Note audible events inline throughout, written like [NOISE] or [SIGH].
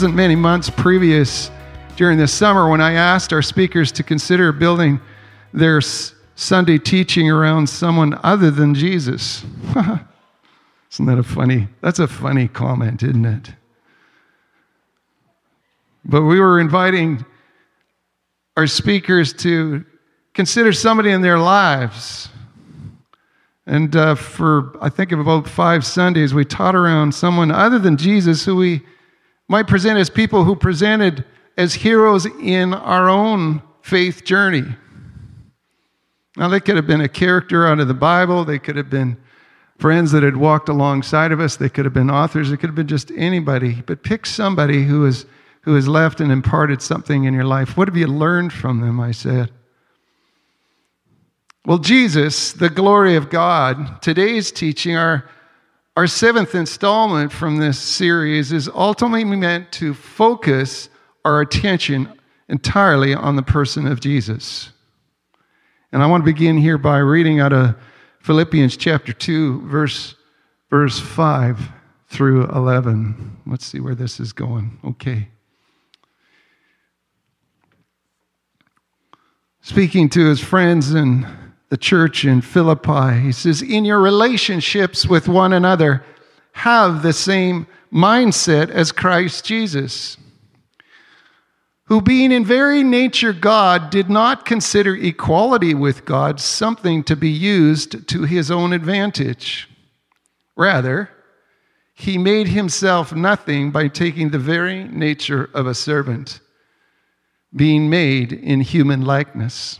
wasn't many months previous during the summer when I asked our speakers to consider building their Sunday teaching around someone other than Jesus. [LAUGHS] Isn't that a funny? That's a funny comment, isn't it? But we were inviting our speakers to consider somebody in their lives. And uh, for, I think, about five Sundays, we taught around someone other than Jesus who we might present as people who presented as heroes in our own faith journey. Now, they could have been a character out of the Bible, they could have been friends that had walked alongside of us, they could have been authors, it could have been just anybody. But pick somebody who, is, who has left and imparted something in your life. What have you learned from them? I said. Well, Jesus, the glory of God, today's teaching, our, our seventh installment from this series, is ultimately meant to focus our attention entirely on the person of Jesus. And I want to begin here by reading out of Philippians chapter 2, verse, verse 5 through 11. Let's see where this is going. Okay. Speaking to his friends and the church in Philippi. He says, In your relationships with one another, have the same mindset as Christ Jesus, who, being in very nature God, did not consider equality with God something to be used to his own advantage. Rather, he made himself nothing by taking the very nature of a servant, being made in human likeness.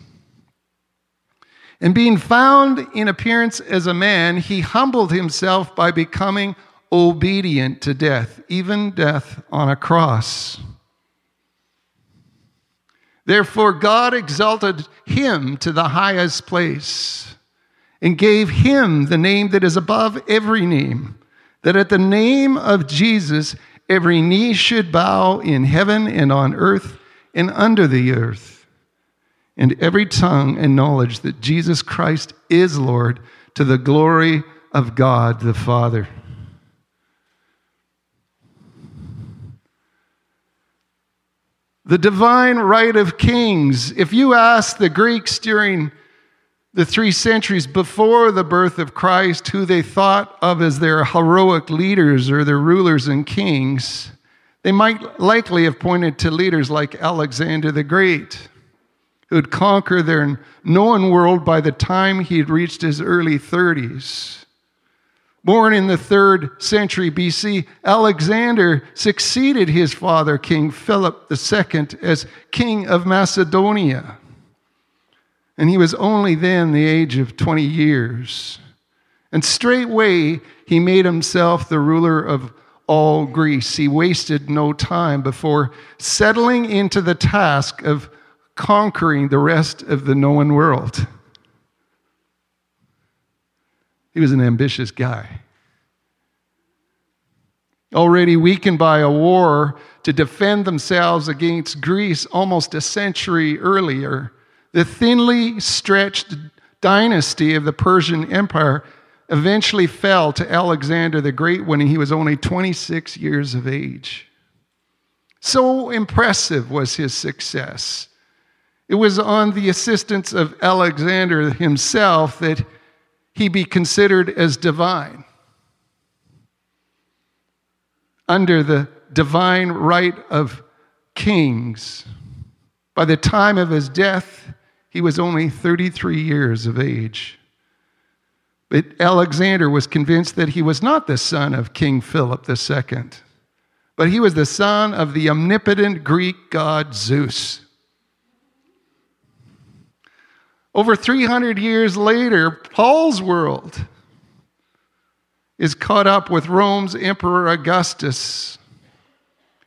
And being found in appearance as a man, he humbled himself by becoming obedient to death, even death on a cross. Therefore, God exalted him to the highest place and gave him the name that is above every name, that at the name of Jesus every knee should bow in heaven and on earth and under the earth and every tongue acknowledge that Jesus Christ is Lord to the glory of God the Father. The divine right of kings. If you ask the Greeks during the three centuries before the birth of Christ who they thought of as their heroic leaders or their rulers and kings, they might likely have pointed to leaders like Alexander the Great who would conquer their known world by the time he had reached his early 30s. Born in the third century BC, Alexander succeeded his father, King Philip II, as king of Macedonia. And he was only then the age of 20 years. And straightway, he made himself the ruler of all Greece. He wasted no time before settling into the task of conquering the rest of the known world. He was an ambitious guy. Already weakened by a war to defend themselves against Greece almost a century earlier, the thinly stretched dynasty of the Persian Empire eventually fell to Alexander the Great when he was only 26 years of age. So impressive was his success it was on the assistance of Alexander himself that he be considered as divine. Under the divine right of kings. By the time of his death, he was only 33 years of age. But Alexander was convinced that he was not the son of King Philip II, but he was the son of the omnipotent Greek god Zeus. Over 300 years later, Paul's world is caught up with Rome's Emperor Augustus.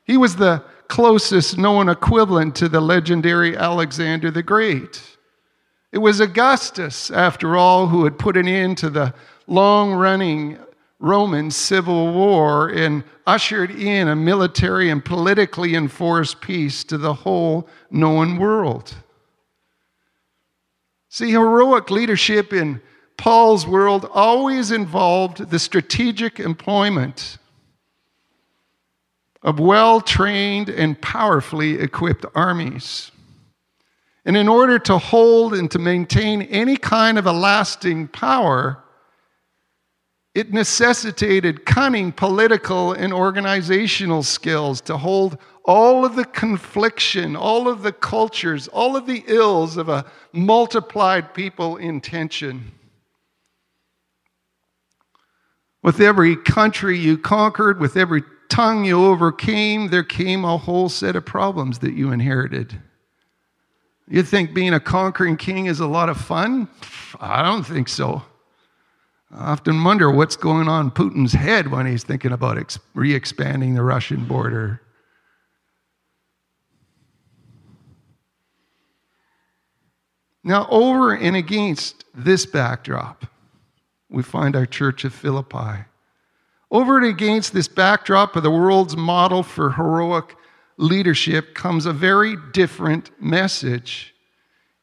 He was the closest known equivalent to the legendary Alexander the Great. It was Augustus, after all, who had put an end to the long running Roman civil war and ushered in a military and politically enforced peace to the whole known world. See, heroic leadership in Paul's world always involved the strategic employment of well trained and powerfully equipped armies. And in order to hold and to maintain any kind of a lasting power, it necessitated cunning political and organizational skills to hold all of the confliction, all of the cultures, all of the ills of a multiplied people in tension. With every country you conquered, with every tongue you overcame, there came a whole set of problems that you inherited. You think being a conquering king is a lot of fun? I don't think so. I often wonder what's going on in Putin's head when he's thinking about re expanding the Russian border. Now, over and against this backdrop, we find our church of Philippi. Over and against this backdrop of the world's model for heroic leadership comes a very different message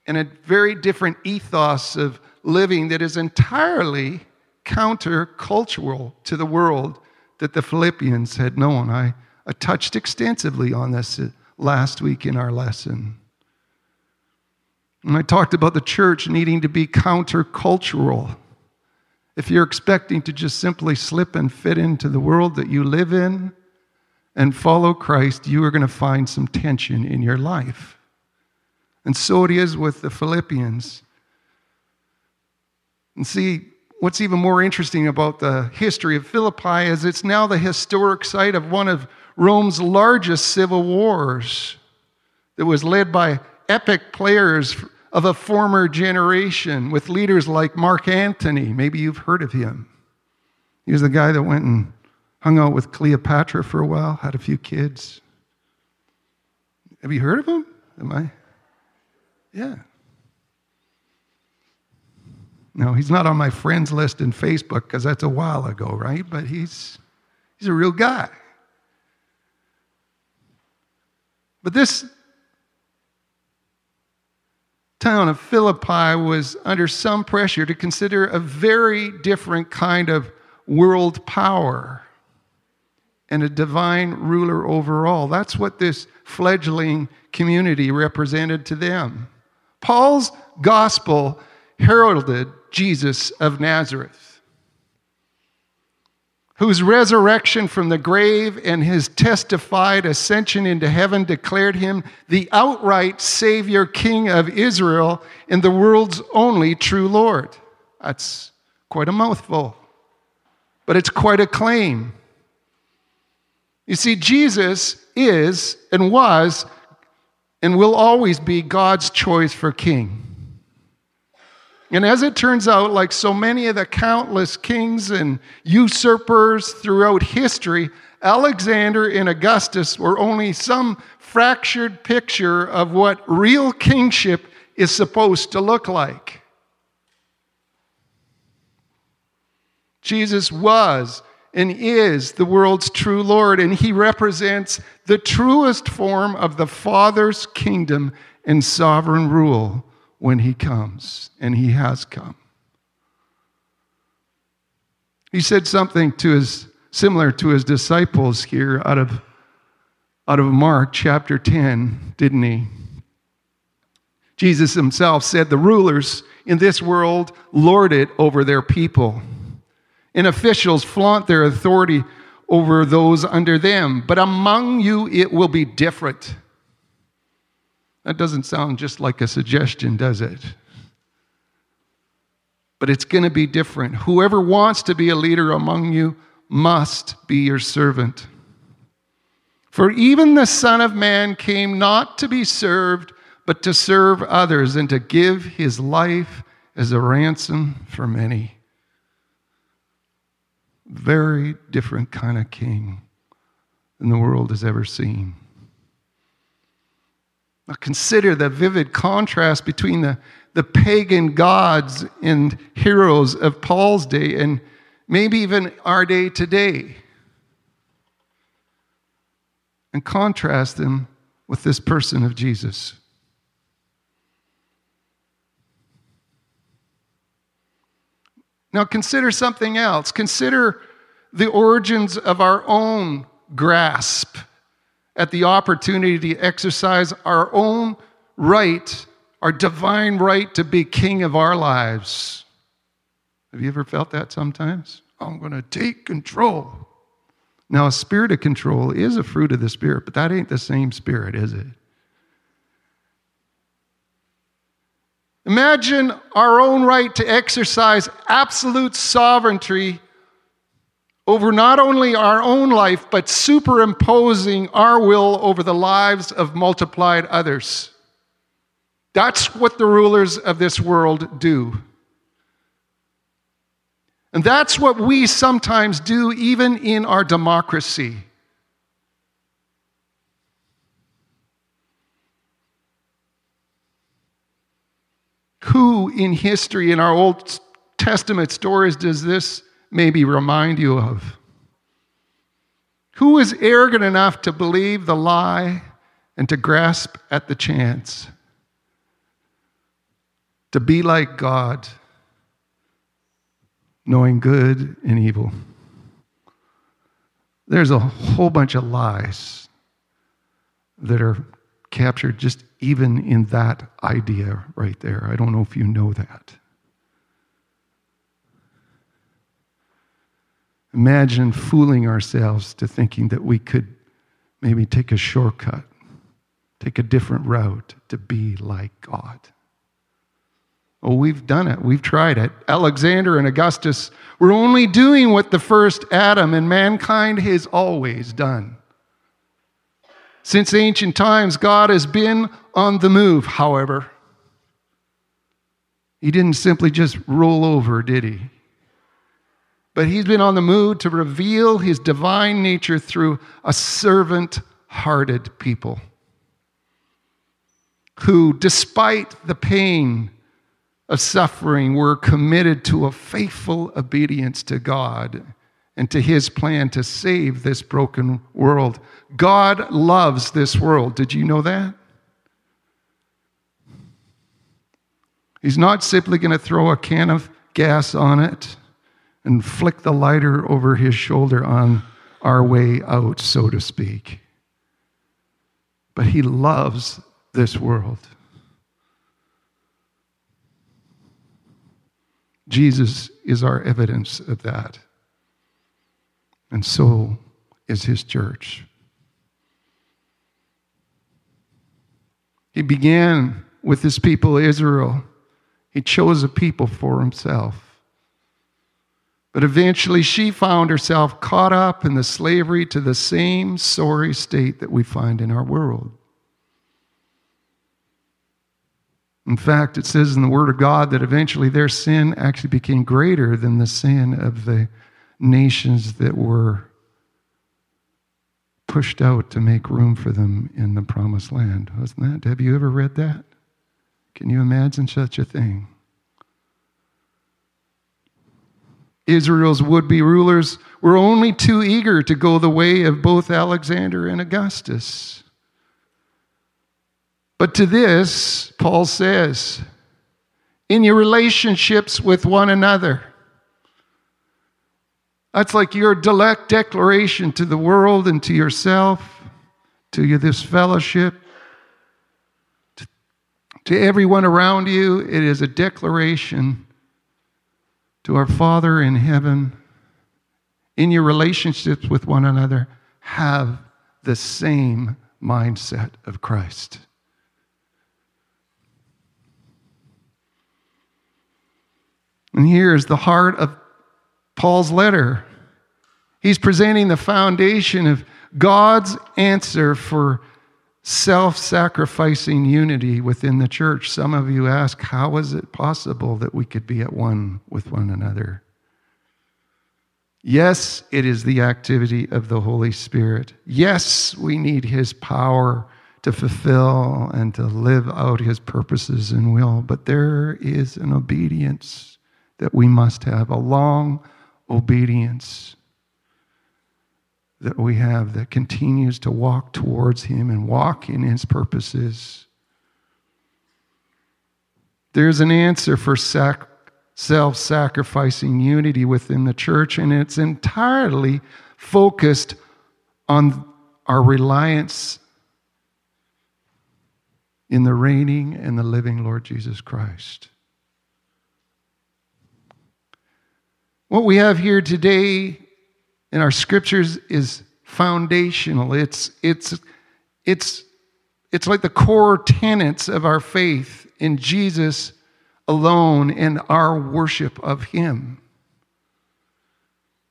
and a very different ethos of living that is entirely countercultural to the world that the Philippians had known. I, I touched extensively on this uh, last week in our lesson. And I talked about the church needing to be countercultural. If you're expecting to just simply slip and fit into the world that you live in and follow Christ, you are going to find some tension in your life. And so it is with the Philippians. And see, what's even more interesting about the history of Philippi is it's now the historic site of one of Rome's largest civil wars that was led by epic players of a former generation with leaders like Mark Antony. Maybe you've heard of him. He was the guy that went and hung out with Cleopatra for a while, had a few kids. Have you heard of him? Am I? Yeah. No, he's not on my friends list in Facebook because that's a while ago, right? But he's, he's a real guy. But this town of Philippi was under some pressure to consider a very different kind of world power and a divine ruler over all. That's what this fledgling community represented to them. Paul's gospel heralded Jesus of Nazareth, whose resurrection from the grave and his testified ascension into heaven declared him the outright Savior King of Israel and the world's only true Lord. That's quite a mouthful, but it's quite a claim. You see, Jesus is and was and will always be God's choice for king. And as it turns out, like so many of the countless kings and usurpers throughout history, Alexander and Augustus were only some fractured picture of what real kingship is supposed to look like. Jesus was and is the world's true Lord, and he represents the truest form of the Father's kingdom and sovereign rule when he comes, and he has come. He said something to his similar to his disciples here out of out of Mark chapter 10, didn't he? Jesus himself said the rulers in this world lord it over their people and officials flaunt their authority over those under them. But among you, it will be different. That doesn't sound just like a suggestion, does it? But it's going to be different. Whoever wants to be a leader among you must be your servant. For even the Son of Man came not to be served, but to serve others and to give his life as a ransom for many very different kind of king than the world has ever seen. Now consider the vivid contrast between the, the pagan gods and heroes of Paul's day and maybe even our day today. And contrast them with this person of Jesus. Now, consider something else. Consider the origins of our own grasp at the opportunity to exercise our own right, our divine right to be king of our lives. Have you ever felt that sometimes? I'm going to take control. Now, a spirit of control is a fruit of the Spirit, but that ain't the same Spirit, is it? Imagine our own right to exercise absolute sovereignty over not only our own life, but superimposing our will over the lives of multiplied others. That's what the rulers of this world do. And that's what we sometimes do, even in our democracy. Who in history, in our Old Testament stories, does this maybe remind you of? Who is arrogant enough to believe the lie and to grasp at the chance? To be like God, knowing good and evil. There's a whole bunch of lies that are captured just even in that idea right there. I don't know if you know that. Imagine fooling ourselves to thinking that we could maybe take a shortcut, take a different route to be like God. Oh, we've done it. We've tried it. Alexander and Augustus were only doing what the first Adam and mankind has always done. Since ancient times, God has been on the move, however. He didn't simply just roll over, did he? But he's been on the move to reveal his divine nature through a servant hearted people who, despite the pain of suffering, were committed to a faithful obedience to God and to his plan to save this broken world. God loves this world. Did you know that? He's not simply going to throw a can of gas on it and flick the lighter over his shoulder on our way out, so to speak. But he loves this world. Jesus is our evidence of that. And so is his church. He began with his people, Israel. He chose a people for himself. But eventually, she found herself caught up in the slavery to the same sorry state that we find in our world. In fact, it says in the Word of God that eventually their sin actually became greater than the sin of the nations that were pushed out to make room for them in the promised land. Wasn't that? Have you ever read that? Can you imagine such a thing? Israel's would be rulers were only too eager to go the way of both Alexander and Augustus. But to this, Paul says, in your relationships with one another, that's like your declaration to the world and to yourself, to this fellowship, to, to everyone around you. It is a declaration to our Father in heaven. In your relationships with one another, have the same mindset of Christ. And here's the heart of Paul's letter. He's presenting the foundation of God's answer for self sacrificing unity within the church. Some of you ask, how is it possible that we could be at one with one another? Yes, it is the activity of the Holy Spirit. Yes, we need His power to fulfill and to live out His purposes and will, but there is an obedience that we must have, a long obedience that we have that continues to walk towards Him and walk in His purposes. There's an answer for sac- self sacrificing unity within the church, and it's entirely focused on our reliance in the reigning and the living Lord Jesus Christ. What we have here today in our scriptures is foundational. It's, it's, it's, it's like the core tenets of our faith in Jesus alone and our worship of Him.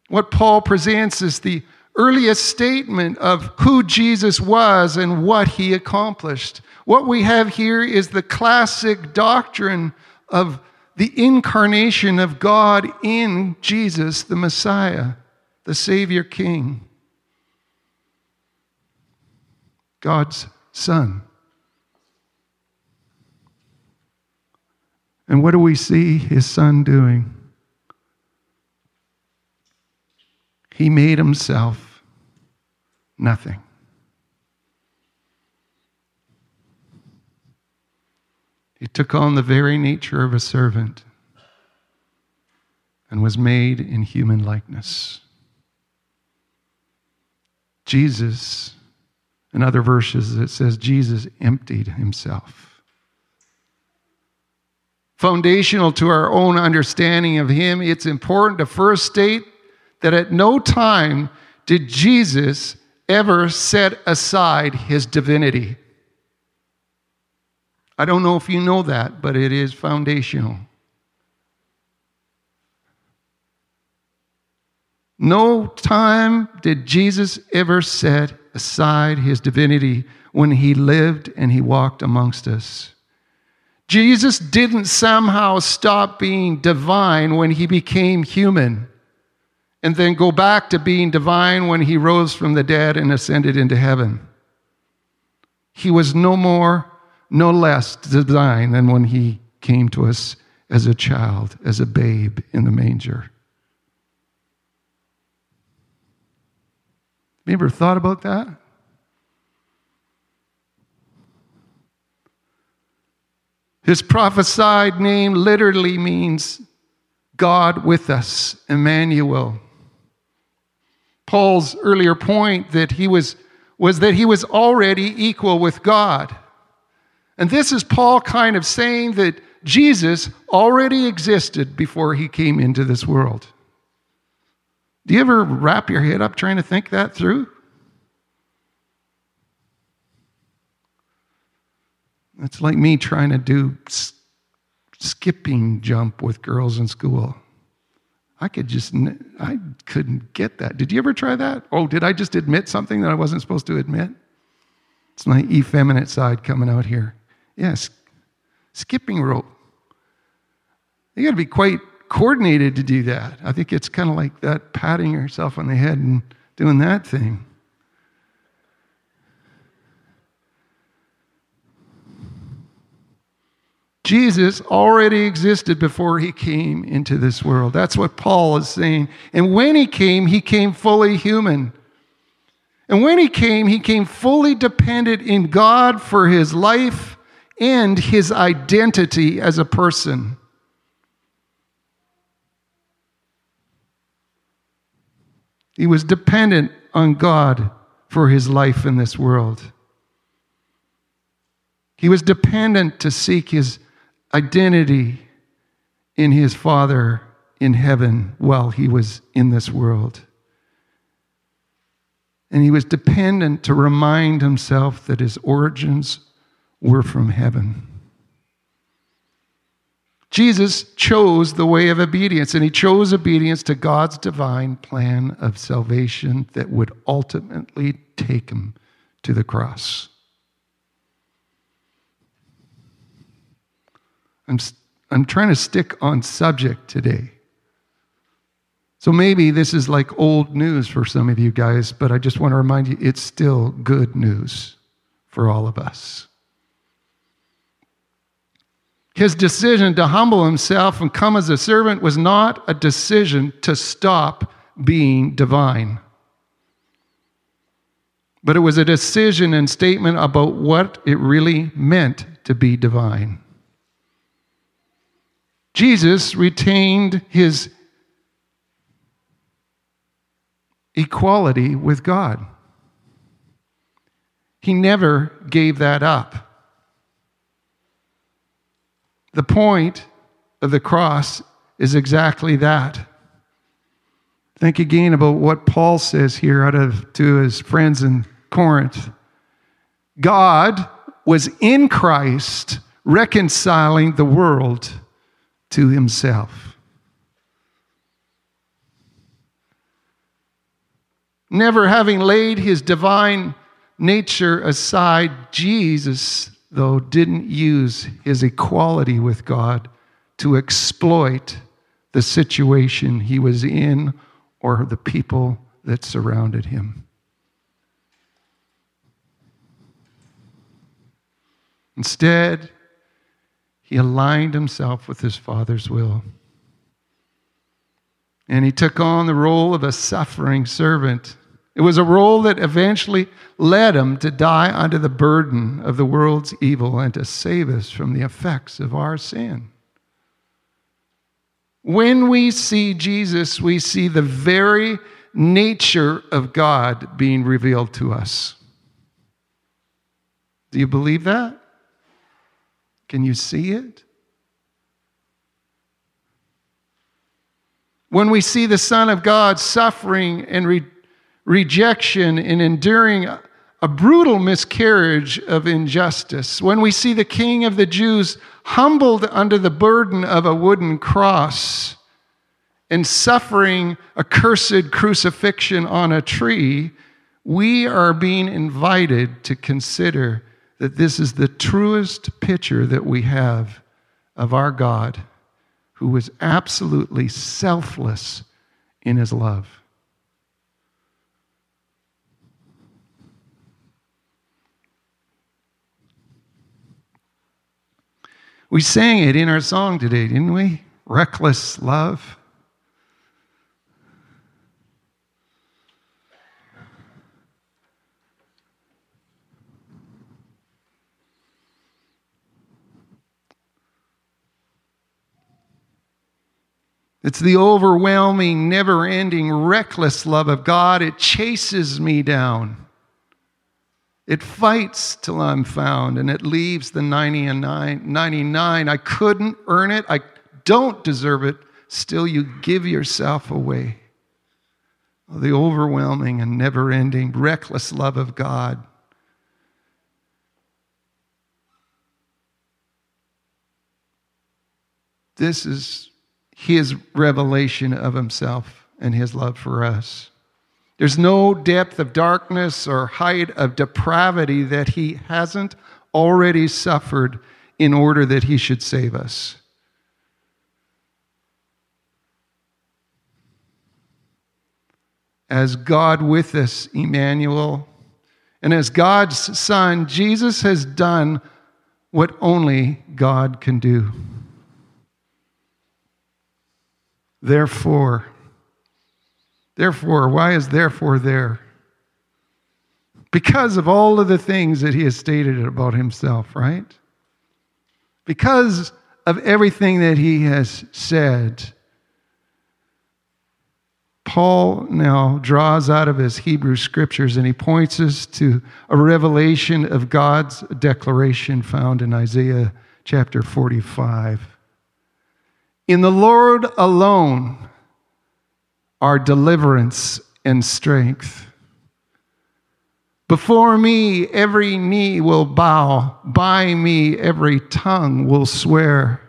What Paul presents is the earliest statement of who Jesus was and what he accomplished. What we have here is the classic doctrine of the incarnation of God in Jesus, the Messiah, the Savior King, God's Son. And what do we see his Son doing? He made himself nothing. He took on the very nature of a servant and was made in human likeness. Jesus, in other verses, it says Jesus emptied himself. Foundational to our own understanding of him, it's important to first state that at no time did Jesus ever set aside his divinity. I don't know if you know that, but it is foundational. No time did Jesus ever set aside his divinity when he lived and he walked amongst us. Jesus didn't somehow stop being divine when he became human and then go back to being divine when he rose from the dead and ascended into heaven. He was no more no less divine than when he came to us as a child, as a babe in the manger. You ever thought about that? His prophesied name literally means God with us, Emmanuel. Paul's earlier point that he was was that he was already equal with God. And this is Paul kind of saying that Jesus already existed before he came into this world. Do you ever wrap your head up trying to think that through? It's like me trying to do skipping jump with girls in school. I could just, I couldn't get that. Did you ever try that? Oh, did I just admit something that I wasn't supposed to admit? It's my effeminate side coming out here. Yes, skipping rope. You got to be quite coordinated to do that. I think it's kind of like that patting yourself on the head and doing that thing. Jesus already existed before he came into this world. That's what Paul is saying. And when he came, he came fully human. And when he came, he came fully dependent in God for his life and his identity as a person. He was dependent on God for his life in this world. He was dependent to seek his identity in his Father in heaven while he was in this world. And he was dependent to remind himself that his origins were from heaven. Jesus chose the way of obedience, and he chose obedience to God's divine plan of salvation that would ultimately take him to the cross. I'm, I'm trying to stick on subject today. So maybe this is like old news for some of you guys, but I just want to remind you it's still good news for all of us. His decision to humble himself and come as a servant was not a decision to stop being divine, but it was a decision and statement about what it really meant to be divine. Jesus retained his equality with God. He never gave that up. The point of the cross is exactly that. Think again about what Paul says here out of to his friends in Corinth. God was in Christ reconciling the world to himself. Never having laid his divine nature aside, Jesus, though, didn't use his equality with God to exploit the situation he was in or the people that surrounded him. Instead, he aligned himself with his Father's will. And he took on the role of a suffering servant. It was a role that eventually led him to die under the burden of the world's evil and to save us from the effects of our sin. When we see Jesus, we see the very nature of God being revealed to us. Do you believe that? Can you see it? When we see the Son of God suffering and re- rejection and enduring a brutal miscarriage of injustice, when we see the King of the Jews humbled under the burden of a wooden cross and suffering a cursed crucifixion on a tree, we are being invited to consider that this is the truest picture that we have of our God, who was absolutely selfless in his love. We sang it in our song today, didn't we? Reckless love. It's the overwhelming, never ending, reckless love of God. It chases me down. It fights till I'm found, and it leaves the 90 and 99. I couldn't earn it. I don't deserve it. Still, you give yourself away. Oh, the overwhelming and never ending, reckless love of God. This is his revelation of himself and his love for us. There's no depth of darkness or height of depravity that he hasn't already suffered in order that he should save us. As God with us, Emmanuel, and as God's Son, Jesus has done what only God can do. Therefore, therefore, why is therefore there? Because of all of the things that he has stated about himself, right? Because of everything that he has said. Paul now draws out of his Hebrew scriptures and he points us to a revelation of God's declaration found in Isaiah chapter 45. In the Lord alone are deliverance and strength. Before me, every knee will bow. By me, every tongue will swear.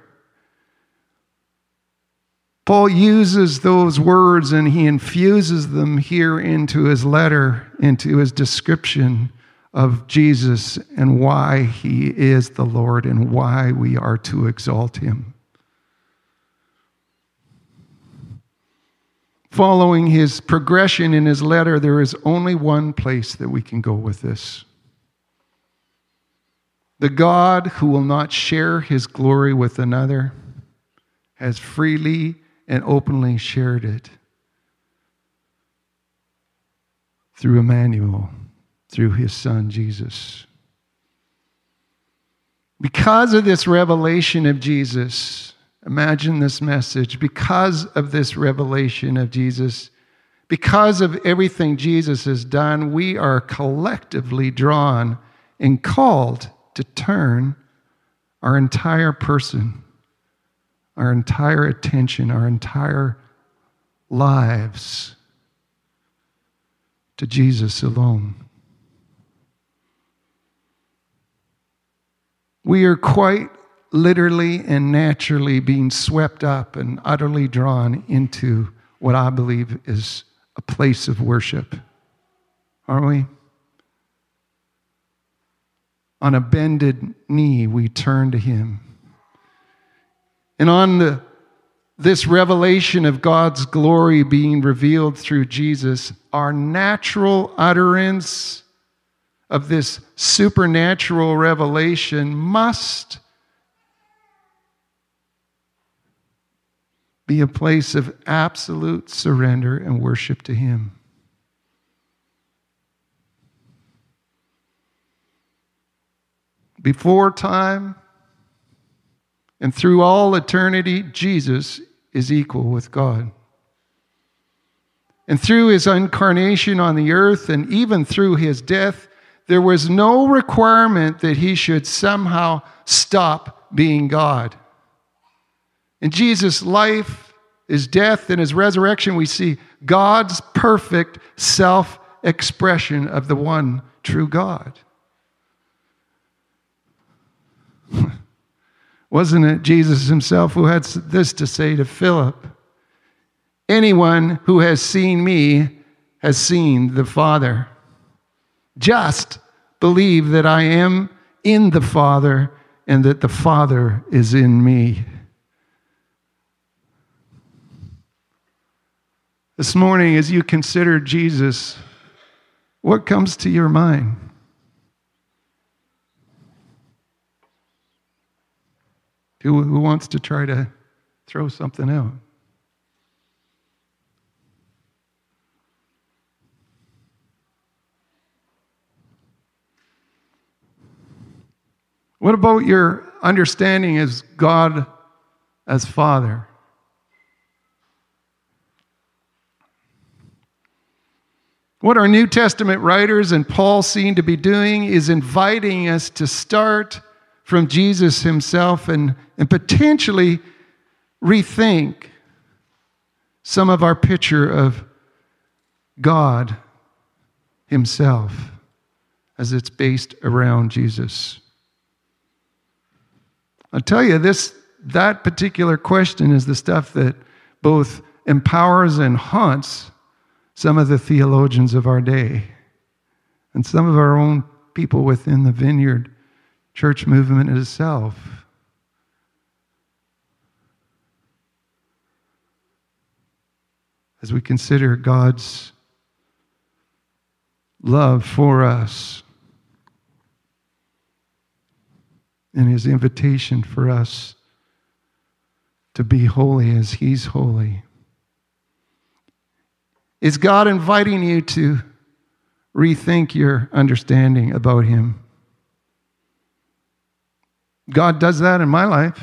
Paul uses those words and he infuses them here into his letter, into his description of Jesus and why he is the Lord and why we are to exalt him. Following his progression in his letter, there is only one place that we can go with this. The God who will not share his glory with another has freely and openly shared it through Emmanuel, through his son Jesus. Because of this revelation of Jesus, Imagine this message because of this revelation of Jesus, because of everything Jesus has done, we are collectively drawn and called to turn our entire person, our entire attention, our entire lives to Jesus alone. We are quite literally and naturally being swept up and utterly drawn into what I believe is a place of worship, aren't we? On a bended knee, we turn to Him. And on the, this revelation of God's glory being revealed through Jesus, our natural utterance of this supernatural revelation must be a place of absolute surrender and worship to Him. Before time and through all eternity, Jesus is equal with God. And through his incarnation on the earth and even through his death, there was no requirement that he should somehow stop being God. In Jesus' life, his death, and his resurrection, we see God's perfect self expression of the one true God. [LAUGHS] Wasn't it Jesus himself who had this to say to Philip? Anyone who has seen me has seen the Father. Just believe that I am in the Father and that the Father is in me. This morning, as you consider Jesus, what comes to your mind? Who, wants to try to throw something out? What about your understanding as God as Father? What our New Testament writers and Paul seem to be doing is inviting us to start from Jesus himself and, and potentially rethink some of our picture of God himself as it's based around Jesus. I'll tell you this that particular question is the stuff that both empowers and haunts some of the theologians of our day and some of our own people within the vineyard church movement itself. As we consider God's love for us and his invitation for us to be holy as he's holy. Is God inviting you to rethink your understanding about Him? God does that in my life.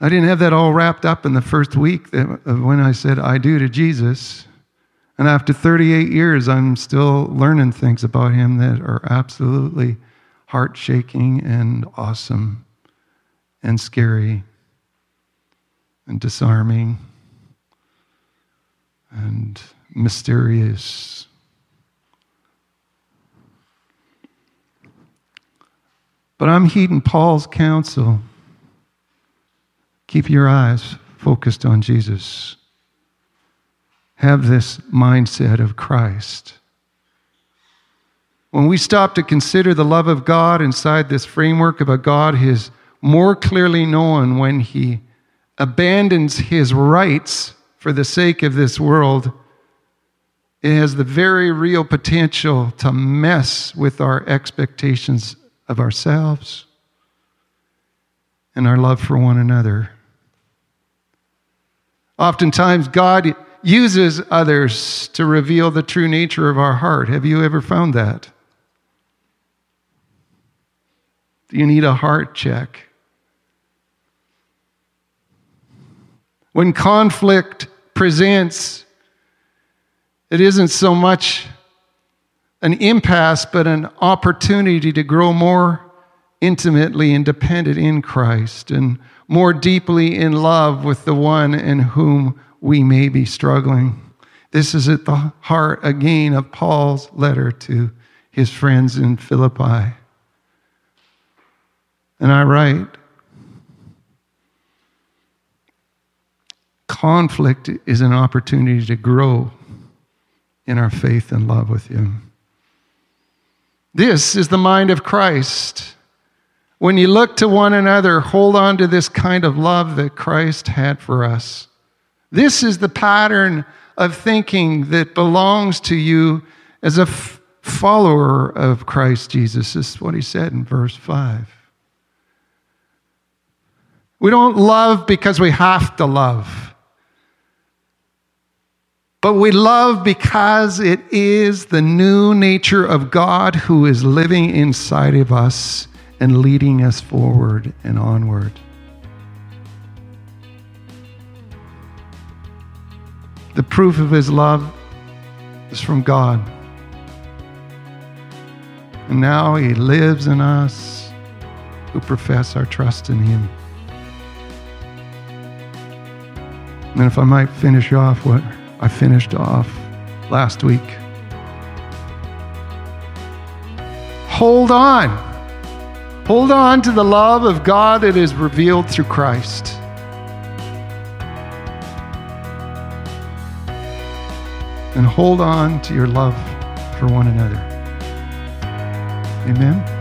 I didn't have that all wrapped up in the first week when I said I do to Jesus. And after 38 years, I'm still learning things about him that are absolutely heart shaking and awesome and scary and disarming and mysterious. But I'm heeding Paul's counsel. Keep your eyes focused on Jesus. Have this mindset of Christ. When we stop to consider the love of God inside this framework of a God who is more clearly known when he abandons his rights for the sake of this world, it has the very real potential to mess with our expectations of ourselves and our love for one another. Oftentimes, God uses others to reveal the true nature of our heart. Have you ever found that? Do you need a heart check? When conflict presents, it isn't so much an impasse, but an opportunity to grow more intimately and dependent in Christ and more deeply in love with the one in whom we may be struggling. This is at the heart again of Paul's letter to his friends in Philippi. And I write, conflict is an opportunity to grow in our faith and love with Him. This is the mind of Christ. When you look to one another, hold on to this kind of love that Christ had for us. This is the pattern of thinking that belongs to you as a f- follower of Christ Jesus. This is what he said in verse 5. We don't love because we have to love. But we love because it is the new nature of God who is living inside of us and leading us forward and onward. The proof of his love is from God. And now he lives in us who profess our trust in him. And if I might finish off what I finished off last week. Hold on. Hold on to the love of God that is revealed through Christ. And hold on to your love for one another. Amen.